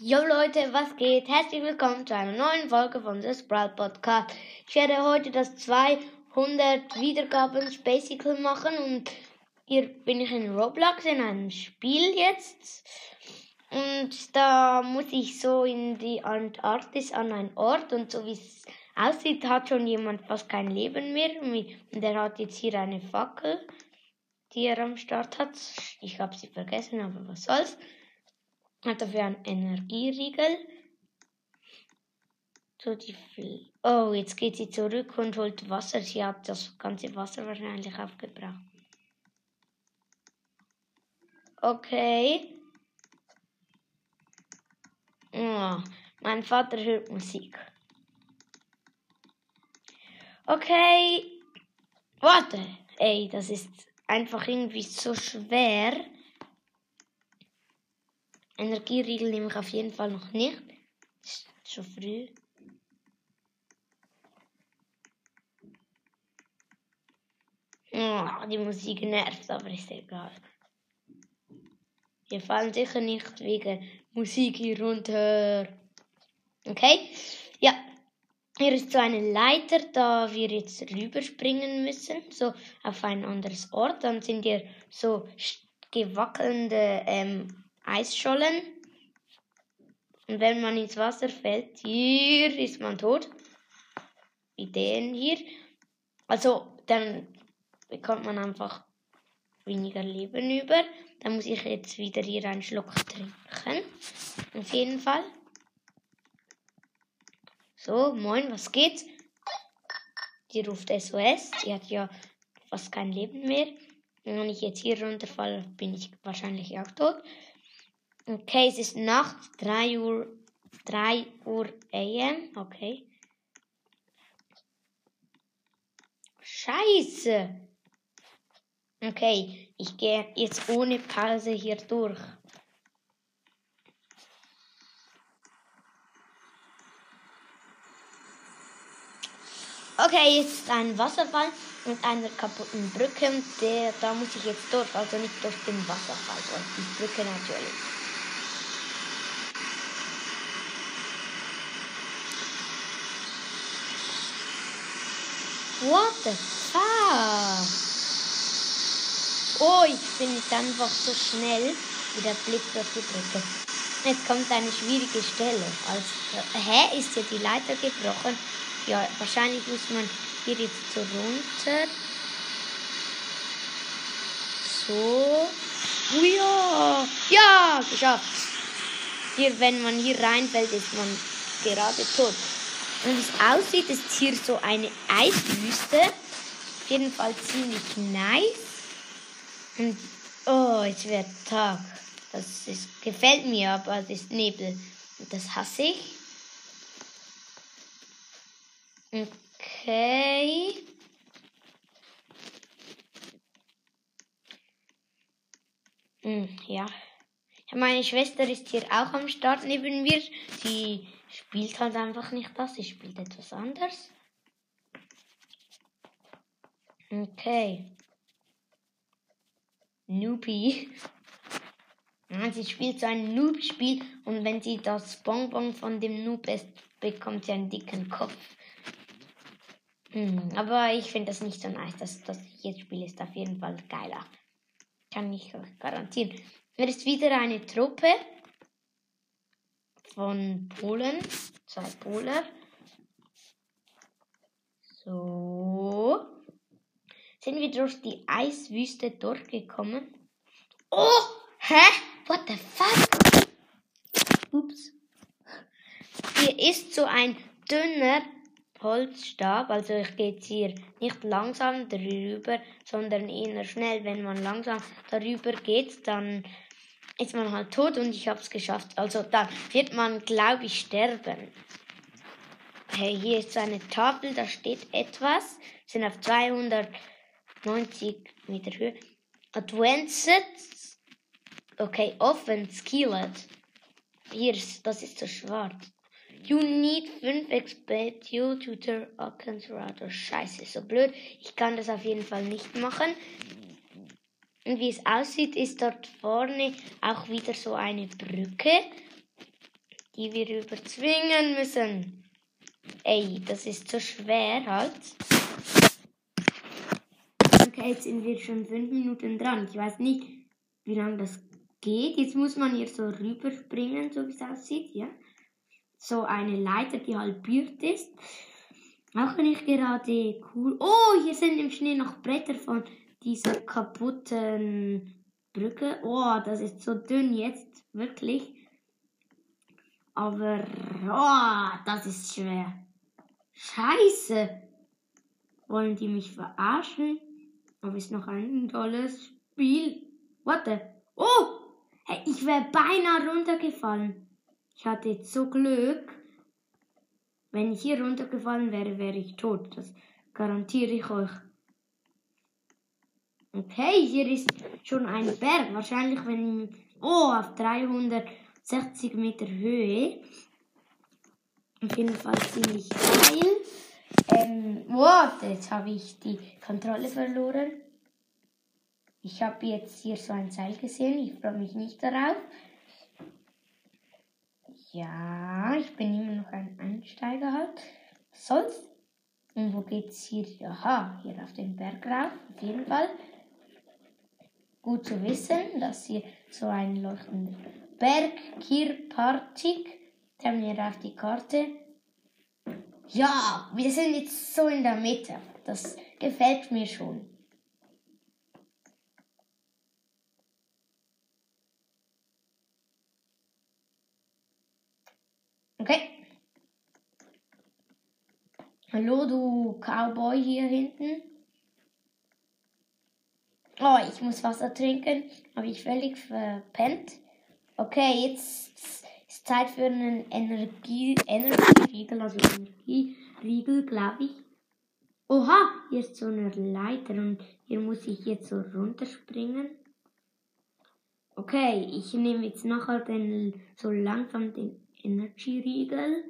Jo Leute, was geht? Herzlich willkommen zu einer neuen Folge von The Sprout Podcast. Ich werde heute das 200 Wiedergaben Spacicle machen und hier bin ich in Roblox in einem Spiel jetzt. Und da muss ich so in die Antarktis an einen Ort und so wie es aussieht, hat schon jemand fast kein Leben mehr. Und er hat jetzt hier eine Fackel, die er am Start hat. Ich habe sie vergessen, aber was soll's hat dafür einen Energieriegel. So die Fl oh, jetzt geht sie zurück und holt Wasser. Sie hat das ganze Wasser wahrscheinlich aufgebraucht. Okay. Oh, mein Vater hört Musik. Okay. Warte. Ey, das ist einfach irgendwie so schwer. Energieriegel nehme ich auf jeden Fall noch nicht. Ist schon früh. Oh, die Musik nervt, aber ist egal. Wir fallen sicher nicht wegen Musik hier runter. Okay? Ja. Hier ist so eine Leiter, da wir jetzt rüberspringen müssen, so auf ein anderes Ort. Dann sind hier so gewackelnde ähm, Eisschollen. Und wenn man ins Wasser fällt, hier ist man tot. Wie den hier. Also, dann bekommt man einfach weniger Leben über. Dann muss ich jetzt wieder hier einen Schluck trinken. Auf jeden Fall. So, moin, was geht? Die ruft SOS. Die hat ja fast kein Leben mehr. Und wenn ich jetzt hier runterfalle, bin ich wahrscheinlich auch tot. Okay, es ist Nacht, 3 Uhr, 3 Uhr AM. Okay. Scheiße. Okay, ich gehe jetzt ohne Pause hier durch. Okay, jetzt ist ein Wasserfall mit einer kaputten Brücke. Der, da muss ich jetzt durch, also nicht durch den Wasserfall, sondern die Brücke natürlich. What the fuck? Oh, ich bin jetzt einfach so schnell wie der Blick durch die Brücke. Jetzt kommt eine schwierige Stelle. Also, hä, ist hier die Leiter gebrochen? Ja, wahrscheinlich muss man hier jetzt so runter. So. Oh ja. Ja, geschafft. Hier, wenn man hier reinfällt, ist man gerade tot. Und wie es aussieht, ist hier so eine Eiswüste. Auf jeden Fall ziemlich nice. Und oh, es wird Tag. Das ist, gefällt mir, aber es ist Nebel. Und das hasse ich. Okay. Hm, ja. Meine Schwester ist hier auch am Start neben mir. Sie spielt halt einfach nicht das, sie spielt etwas anderes. Okay. Noopy. sie spielt so ein Noob-Spiel und wenn sie das Bonbon von dem Noob isst, bekommt sie einen dicken Kopf. Hm, aber ich finde das nicht so nice. Das, das jetzt spiele, ist auf jeden Fall geiler. Kann ich euch garantieren. Er ist wieder eine Truppe von Polen. Zwei Polen. So. Sind wir durch die Eiswüste durchgekommen? Oh! Hä? What the fuck? Ups. Hier ist so ein dünner Holzstab. Also ich gehe jetzt hier nicht langsam darüber, sondern eher schnell. Wenn man langsam darüber geht, dann ist man halt tot und ich habe es geschafft. Also dann wird man, glaube ich, sterben. Hey, hier ist so eine Tafel, da steht etwas. Sind auf 290 Meter Höhe. Advanced. Okay, offen, skilled. Hier ist, das ist so schwarz. You need 5 XP due to the Router. Scheiße, so blöd. Ich kann das auf jeden Fall nicht machen. Und wie es aussieht, ist dort vorne auch wieder so eine Brücke. die wir überzwingen müssen. Ey, das ist so schwer halt. Okay, jetzt sind wir schon fünf Minuten dran. Ich weiß nicht, wie lange das geht. Jetzt muss man hier so rüberspringen, so wie es aussieht, ja. So eine Leiter, die halbiert ist. Auch ich gerade cool. Oh, hier sind im Schnee noch Bretter von dieser kaputten Brücke. Oh, das ist so dünn jetzt, wirklich. Aber, oh, das ist schwer. Scheiße. Wollen die mich verarschen? Aber ist noch ein tolles Spiel. Warte. Oh! Hey, ich wäre beinahe runtergefallen. Ich hatte jetzt so Glück. Wenn ich hier runtergefallen wäre, wäre ich tot. Das garantiere ich euch. Okay, hier ist schon ein Berg. Wahrscheinlich, wenn. Oh, auf 360 Meter Höhe. Auf jeden Fall ziemlich geil. Ähm, what? Jetzt habe ich die Kontrolle verloren. Ich habe jetzt hier so ein Seil gesehen. Ich freue mich nicht darauf. Ja, ich bin immer noch ein Einsteiger halt. Sonst. Und wo geht's hier? Aha, hier auf den Berg rauf. Auf jeden Fall. Gut zu wissen, dass hier so ein leuchtender Berg Kirpartik. haben wir auf die Karte. Ja, wir sind jetzt so in der Mitte. Das gefällt mir schon. Okay. Hallo, du Cowboy hier hinten. Oh, ich muss Wasser trinken. Habe ich völlig verpennt. Okay, jetzt ist Zeit für einen Energie, Energieriegel, also Energieriegel, glaube ich. Oha, hier ist so eine Leiter und hier muss ich jetzt so runterspringen. Okay, ich nehme jetzt nachher den, so langsam den Energieriegel.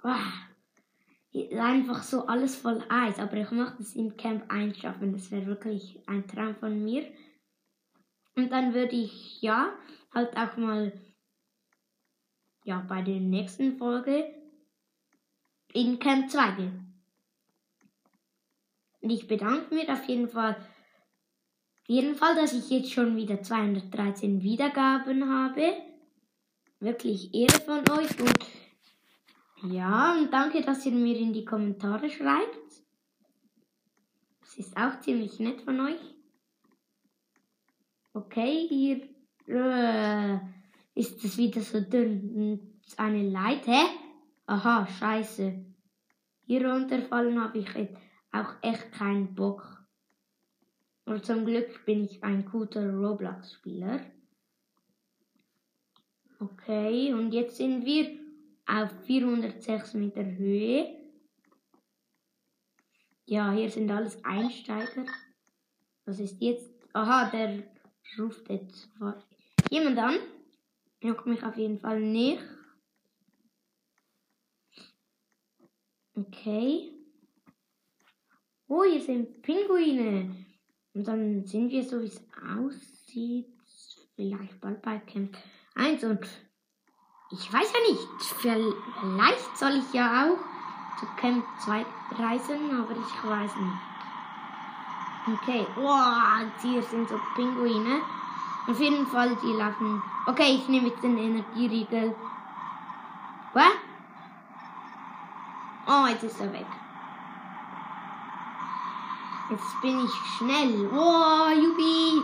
Wow. Einfach so alles voll Eis, aber ich möchte es im Camp einschaffen. Das wäre wirklich ein Traum von mir. Und dann würde ich, ja, halt auch mal, ja, bei der nächsten Folge in Camp 2 gehen. Und ich bedanke mich auf jeden Fall, jeden Fall, dass ich jetzt schon wieder 213 Wiedergaben habe wirklich Ehre von euch und ja, und danke, dass ihr mir in die Kommentare schreibt. Das ist auch ziemlich nett von euch. Okay, hier äh, ist es wieder so dünn. Eine Leiter. Hä? Aha, scheiße. Hier runterfallen habe ich auch echt keinen Bock. Und zum Glück bin ich ein guter Roblox-Spieler. Okay, und jetzt sind wir auf 406 Meter Höhe. Ja, hier sind alles Einsteiger. Was ist jetzt? Aha, der ruft jetzt jemand an. Ich komme mich auf jeden Fall nicht. Okay. Oh, hier sind Pinguine. Und dann sind wir so, wie es aussieht, vielleicht bald bei Camp 1 und ich weiß ja nicht, vielleicht soll ich ja auch zu Camp 2 reisen, aber ich weiß nicht. Okay, wow, hier sind so Pinguine. Auf jeden Fall, die laufen. Okay, ich nehme jetzt den Energieriegel. Was? Oh, jetzt ist er weg. Jetzt bin ich schnell. Oh, Jubi!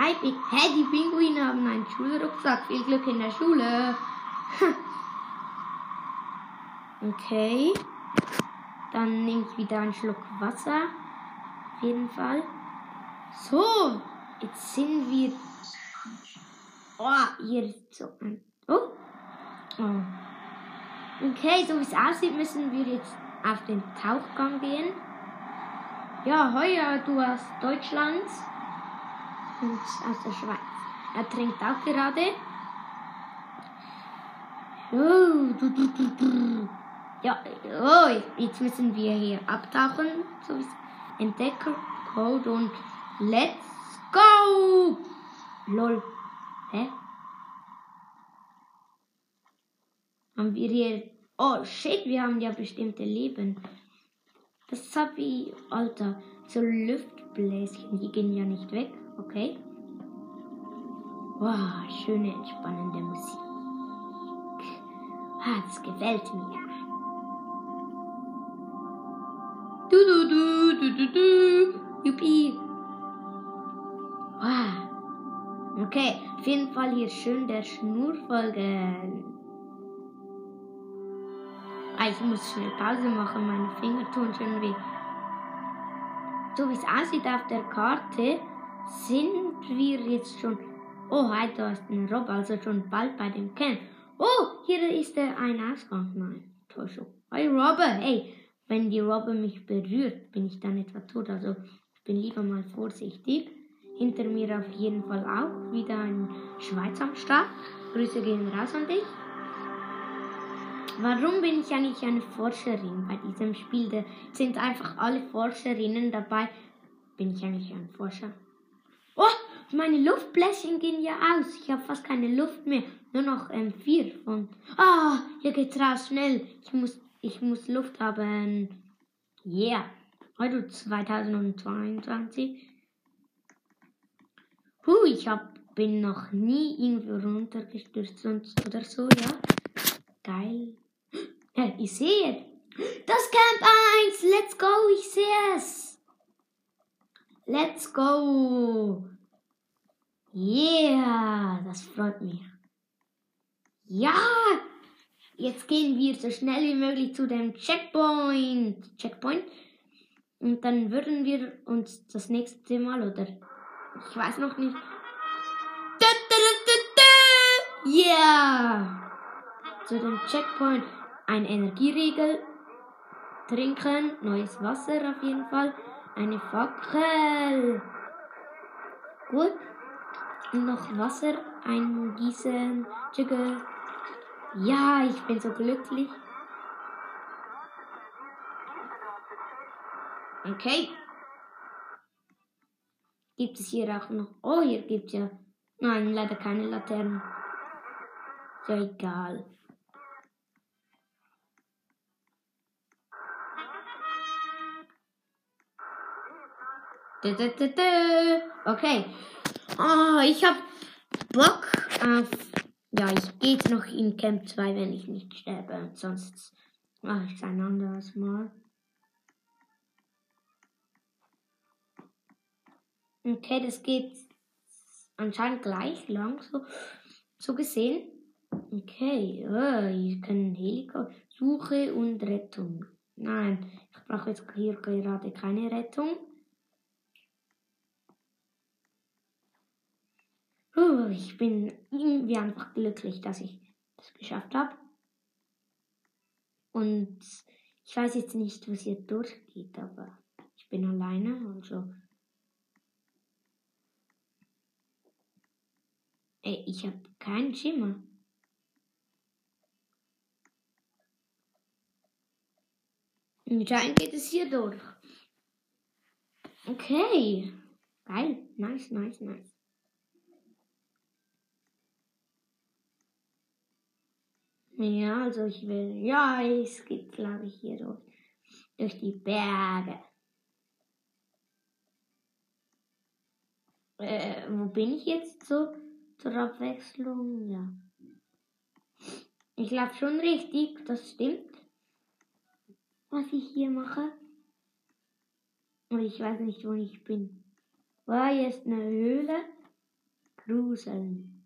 Hi, hä, die Pinguine haben einen Schulrucksack. Viel Glück in der Schule. okay. Dann nehme ich wieder einen Schluck Wasser. Auf jeden Fall. So, jetzt sind wir. Oh, hier ist so ein. Oh. oh. Okay, so wie es aussieht, müssen wir jetzt auf den Tauchgang gehen. Ja, heuer, du aus Deutschland und aus der Schweiz. Er trinkt auch gerade. Oh, ja, oh, jetzt müssen wir hier abtauchen. Entdecker, Code und Let's go! Lol. Hä? Haben wir hier. Oh shit, wir haben ja bestimmte Leben. Das hab ich. Alter. So Luftbläschen, die gehen ja nicht weg. Okay. Wow, schöne, entspannende Musik. Ah, das gefällt mir. Du, du, du, du, du, du. Juppie. Wow. Okay, auf jeden Fall hier schön der Schnur folgen. Ah, ich muss schnell Pause machen, meine Finger tun schon weh. So wie es aussieht auf der Karte, sind wir jetzt schon. Oh, heute da ist ein Rob, also schon bald bei dem Camp. Oh, hier ist der ein Ausgang. Nein, Täuschung. Hi Robber, hey, wenn die Robbe mich berührt, bin ich dann etwa tot. Also ich bin lieber mal vorsichtig. Hinter mir auf jeden Fall auch wieder ein Schweiz am Start. Grüße gehen raus an dich. Warum bin ich eigentlich eine Forscherin bei diesem Spiel? Da sind einfach alle Forscherinnen dabei. Bin ich eigentlich ein Forscher? Oh, meine Luftbläschen gehen ja aus. Ich habe fast keine Luft mehr. Nur noch ähm, vier von. Ah, hier geht's raus, schnell. Ich muss ich muss Luft haben. Yeah. Heute 2022. Puh, ich hab, bin noch nie irgendwo runtergestürzt sonst oder so, ja. Geil. Ja, ich sehe Das Camp 1. Let's go, ich sehe es. Let's go. Yeah, das freut mich. Ja, Jetzt gehen wir so schnell wie möglich zu dem Checkpoint. Checkpoint. Und dann würden wir uns das nächste Mal oder ich weiß noch nicht. Yeah! Zu dem Checkpoint ein Energieriegel trinken, neues Wasser auf jeden Fall, eine Fackel. Gut. Noch Wasser eingießen. Jiggle. Ja, ich bin so glücklich. Okay. Gibt es hier auch noch? Oh, hier gibt es ja. Nein, leider keine Laternen. Ja, egal. Okay. Oh, ich hab Bock auf ja, ich gehe jetzt noch in Camp 2, wenn ich nicht sterbe. Sonst mache ich ein anderes Mal. Okay, das geht anscheinend gleich lang, so, so gesehen. Okay, oh, ich kann Helikopter. Suche und Rettung. Nein, ich brauche jetzt hier gerade keine Rettung. Oh, ich bin irgendwie einfach glücklich, dass ich das geschafft habe. Und ich weiß jetzt nicht, was hier durchgeht, aber ich bin alleine, also. Ey, ich habe keinen Schimmer. Anscheinend geht es hier durch. Okay. Geil. Nice, nice, nice. Ja, also ich will. Ja, es geht, glaube ich, hier durch, durch die Berge. Äh, wo bin ich jetzt so zur Abwechslung? Ja. Ich laufe schon richtig, das stimmt. Was ich hier mache. Und ich weiß nicht, wo ich bin. War jetzt eine Höhle? Gruseln.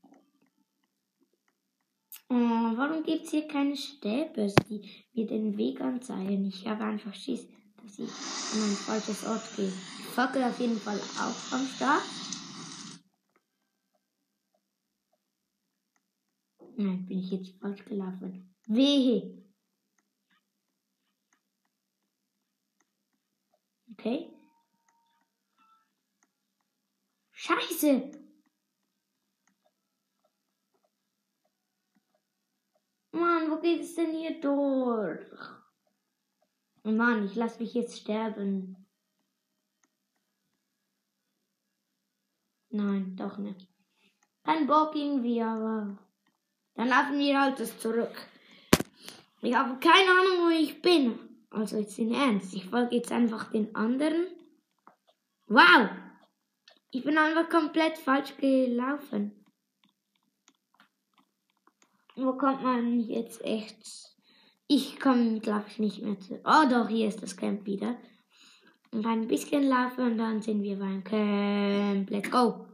Oh, warum gibt es hier keine Stäbe, die mir den Weg anzeigen? Ich habe einfach Schiss, dass ich an ein falsches Ort gehe. Die Fackel auf jeden Fall auch am Start. Nein, bin ich jetzt falsch gelaufen. Wehe. Okay. Scheiße. Mann, wo geht es denn hier durch? Mann, ich lass mich jetzt sterben. Nein, doch nicht. Kein Bock irgendwie, aber dann laufen wir halt das zurück. Ich habe keine Ahnung, wo ich bin. Also jetzt in Ernst. Ich folge jetzt einfach den anderen. Wow! Ich bin einfach komplett falsch gelaufen. Wo kommt man jetzt echt? Ich komme, glaube ich, nicht mehr zu. Oh doch, hier ist das Camp wieder. Und ein bisschen laufen und dann sind wir beim Camp. Let's go!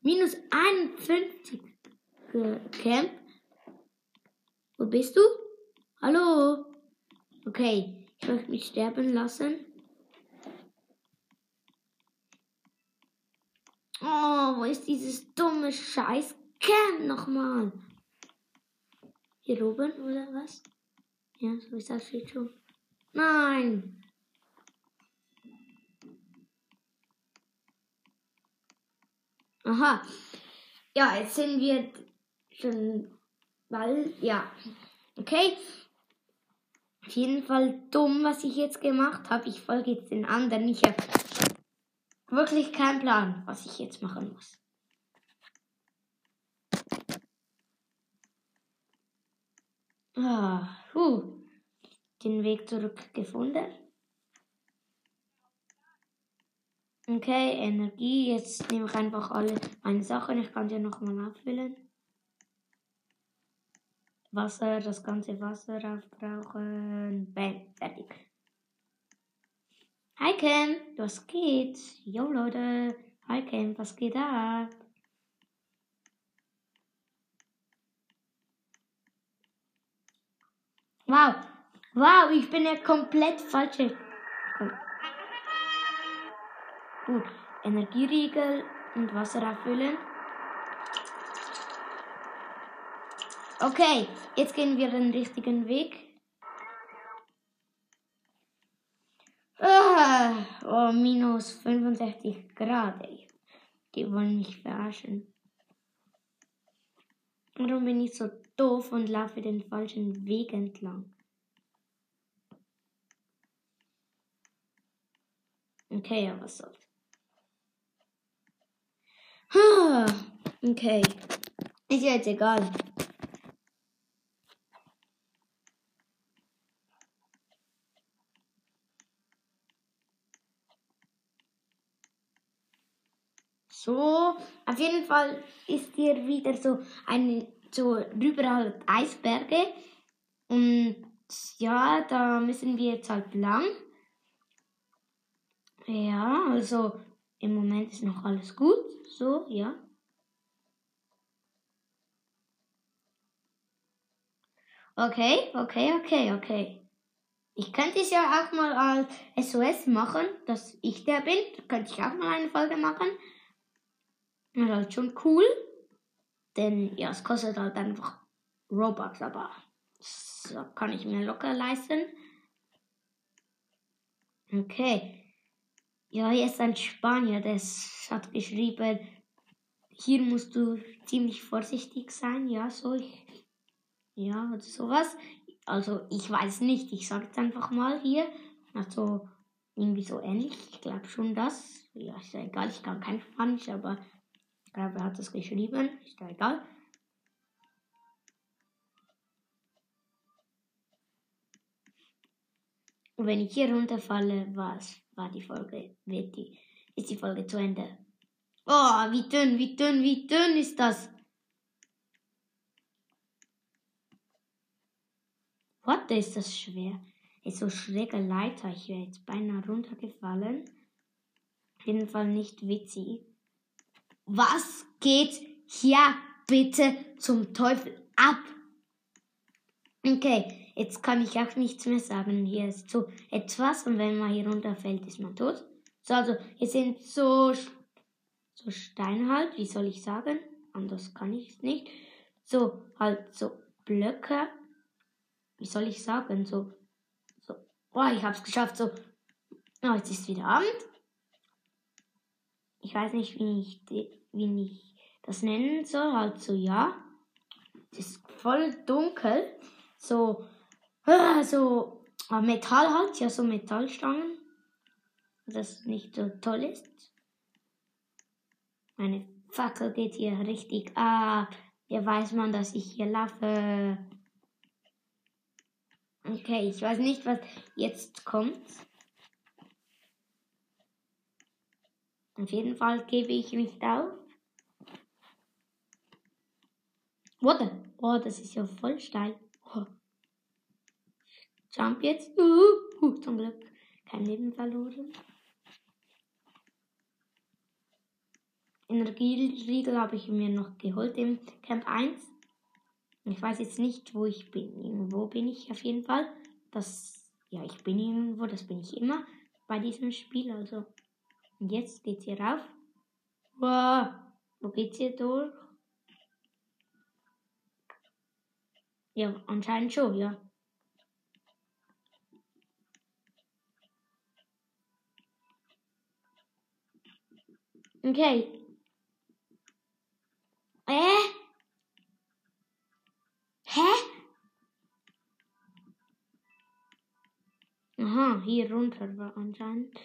Minus 51 Camp. Wo bist du? Hallo? Okay, ich möchte mich sterben lassen. Oh, wo ist dieses dumme Scheiß Camp nochmal? Hier oben oder was? Ja, so ist das jetzt schon. Nein! Aha. Ja, jetzt sind wir schon bald. Ja. Okay. Auf jeden Fall dumm, was ich jetzt gemacht habe. Ich folge jetzt den anderen. Ich habe wirklich keinen Plan, was ich jetzt machen muss. Ah, huh. Den Weg zurück gefunden. Okay, Energie. Jetzt nehme ich einfach alle meine Sachen. Ich kann sie nochmal auffüllen. Wasser, das ganze Wasser aufbrauchen. Bam, fertig. Hi Cam, was geht? Jo Leute, hi Cam, was geht ab? Wow, wow, ich bin ja komplett falsche. Gut, Energieriegel und Wasser auffüllen. Okay, jetzt gehen wir den richtigen Weg. Ah, oh, minus 65 Grad, ey. Die wollen mich verarschen. Warum bin ich so doof und laufe den falschen Weg entlang? Okay, ja, was soll's. Okay. Ist ja jetzt egal. So, auf jeden Fall ist hier wieder so ein, so überall Eisberge. Und ja, da müssen wir jetzt halt lang. Ja, also im Moment ist noch alles gut. So, ja. Okay, okay, okay, okay. Ich könnte es ja auch mal als SOS machen, dass ich der bin. Da könnte ich auch mal eine Folge machen. Das ist halt schon cool. Denn ja, es kostet halt einfach Robux, aber das kann ich mir locker leisten. Okay. Ja, hier ist ein Spanier, der hat geschrieben, hier musst du ziemlich vorsichtig sein, ja, so ich, ja, sowas. Also, ich weiß nicht, ich jetzt einfach mal hier, also, irgendwie so ähnlich, ich glaube schon das, ja, ist ja egal, ich kann kein Spanisch, aber ich glaube, er hat das geschrieben, ist ja egal. Und wenn ich hier runterfalle, was war die Folge, wird die, ist die Folge zu Ende. Oh, wie dünn, wie dünn, wie dünn ist das? What, ist das schwer? Ist so schräger Leiter. Ich wäre jetzt beinahe runtergefallen. Auf jeden Fall nicht witzig. Was geht hier bitte zum Teufel ab? Okay, jetzt kann ich auch nichts mehr sagen. Hier ist so etwas und wenn man hier runterfällt, ist man tot. So, also hier sind so, so Steine halt, wie soll ich sagen? Anders kann ich es nicht. So, halt so Blöcke. Wie soll ich sagen? So, so. Boah, ich hab's geschafft. So, oh, jetzt ist wieder Abend. Ich weiß nicht, wie ich, wie ich das nennen soll. Halt so, ja. Es ist voll dunkel. So, äh, so äh, Metall halt, ja, so Metallstangen. Das nicht so toll ist. Meine Fackel geht hier richtig ab. Hier weiß man, dass ich hier laufe. Okay, ich weiß nicht, was jetzt kommt. Auf jeden Fall gebe ich nicht auf. Warte. Oh, das ist ja voll steil. Oh. Jump jetzt. Uh, uh, zum Glück kein Leben verloren. Energieriegel habe ich mir noch geholt im Camp 1. Ich weiß jetzt nicht, wo ich bin. Irgendwo bin ich auf jeden Fall. Das, ja, ich bin irgendwo, das bin ich immer bei diesem Spiel. Also, und jetzt geht's hier rauf. Wow, wo geht's hier durch? Ja, anscheinend schon, ja. Okay. Äh? Hä? Aha, hier runter war anscheinend.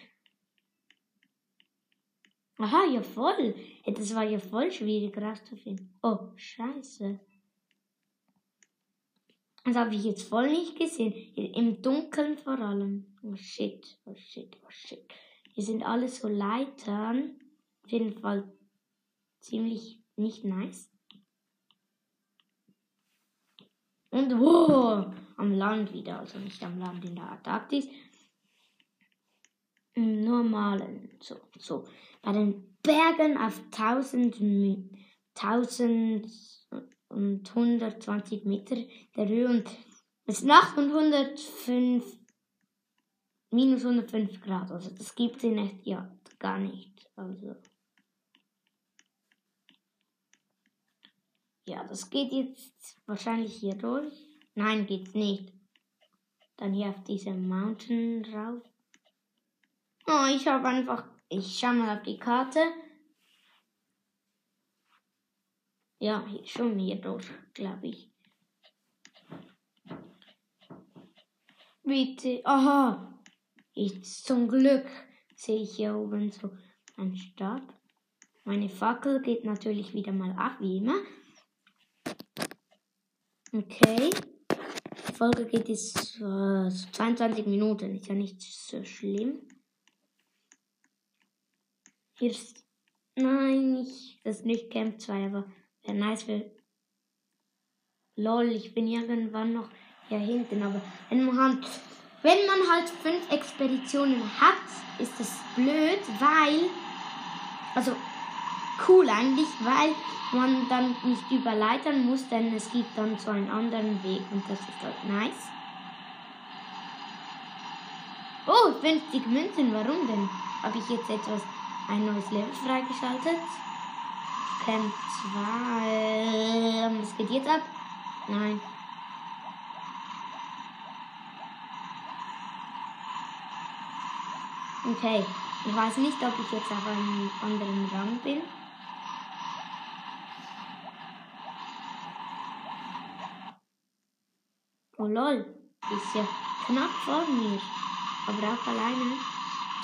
Aha, ja voll. Das war ja voll schwierig rauszufinden. Oh, scheiße. Das habe ich jetzt voll nicht gesehen. Im Dunkeln vor allem. Oh shit, oh shit, oh shit. Hier sind alles so Leitern. Auf jeden Fall ziemlich nicht nice. Und wow, am Land wieder, also nicht am Land in der Antarktis. Im normalen, so, so. Bei den Bergen auf 1000, 1000 und 120 Meter der Höhe und es Nacht und 105, minus 105 Grad. Also das gibt es in echt ja gar nicht. Also. Ja, das geht jetzt wahrscheinlich hier durch. Nein, geht's nicht. Dann hier auf diese Mountain rauf. Oh, ich habe einfach. Ich schau mal auf die Karte. Ja, schon hier durch, glaube ich. Bitte. Aha. Jetzt zum Glück sehe ich hier oben so einen Stab. Meine Fackel geht natürlich wieder mal ab, wie immer. Okay. Die Folge geht jetzt äh, 22 Minuten. Ist ja nicht so schlimm. Hier ist. Nein, ich, das ist nicht Camp 2, aber Wäre nice für. Lol, ich bin irgendwann noch hier hinten, aber wenn man halt, wenn man halt fünf Expeditionen hat, ist das blöd, weil, also cool eigentlich, weil man dann nicht überleitern muss, denn es gibt dann so einen anderen Weg und das ist halt nice. Oh, 50 Münzen, warum denn? Habe ich jetzt etwas, ein neues Level freigeschaltet? Camp 2. Was geht jetzt ab? Nein. Okay. Ich weiß nicht, ob ich jetzt auf einem anderen Rang bin. Oh lol. Ist ja knapp vor mir. Aber auch alleine.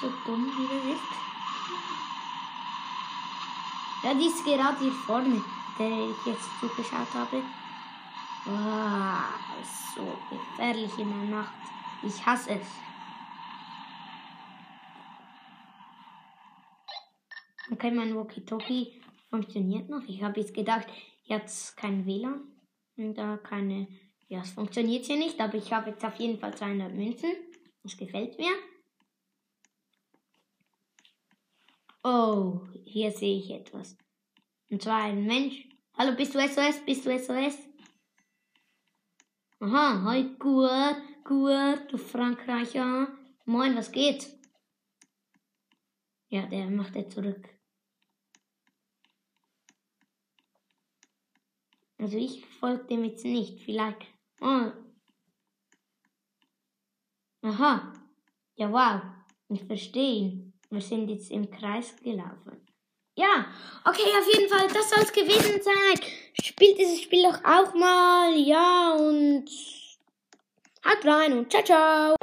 So dumm wie das ist. Ja, die ist gerade hier vorne, der ich jetzt zugeschaut habe. Wow, so gefährlich in der Nacht. Ich hasse es. Okay, mein Walkie-Talkie funktioniert noch. Ich habe jetzt gedacht, jetzt kein WLAN und da keine. Ja, es funktioniert hier nicht, aber ich habe jetzt auf jeden Fall 200 Münzen. Das gefällt mir. Oh, hier sehe ich etwas. Und zwar ein Mensch. Hallo, bist du SOS? Bist du SOS? Aha, hi, gut, gut, du Frankreicher. Moin, was geht? Ja, der macht er zurück. Also ich folge dem jetzt nicht. Vielleicht. Oh. Aha. Ja, wow. Ich verstehe ihn. Wir sind jetzt im Kreis gelaufen. Ja, okay, auf jeden Fall, das soll es gewesen sein. Spielt dieses Spiel doch auch mal. Ja, und haut rein und ciao, ciao.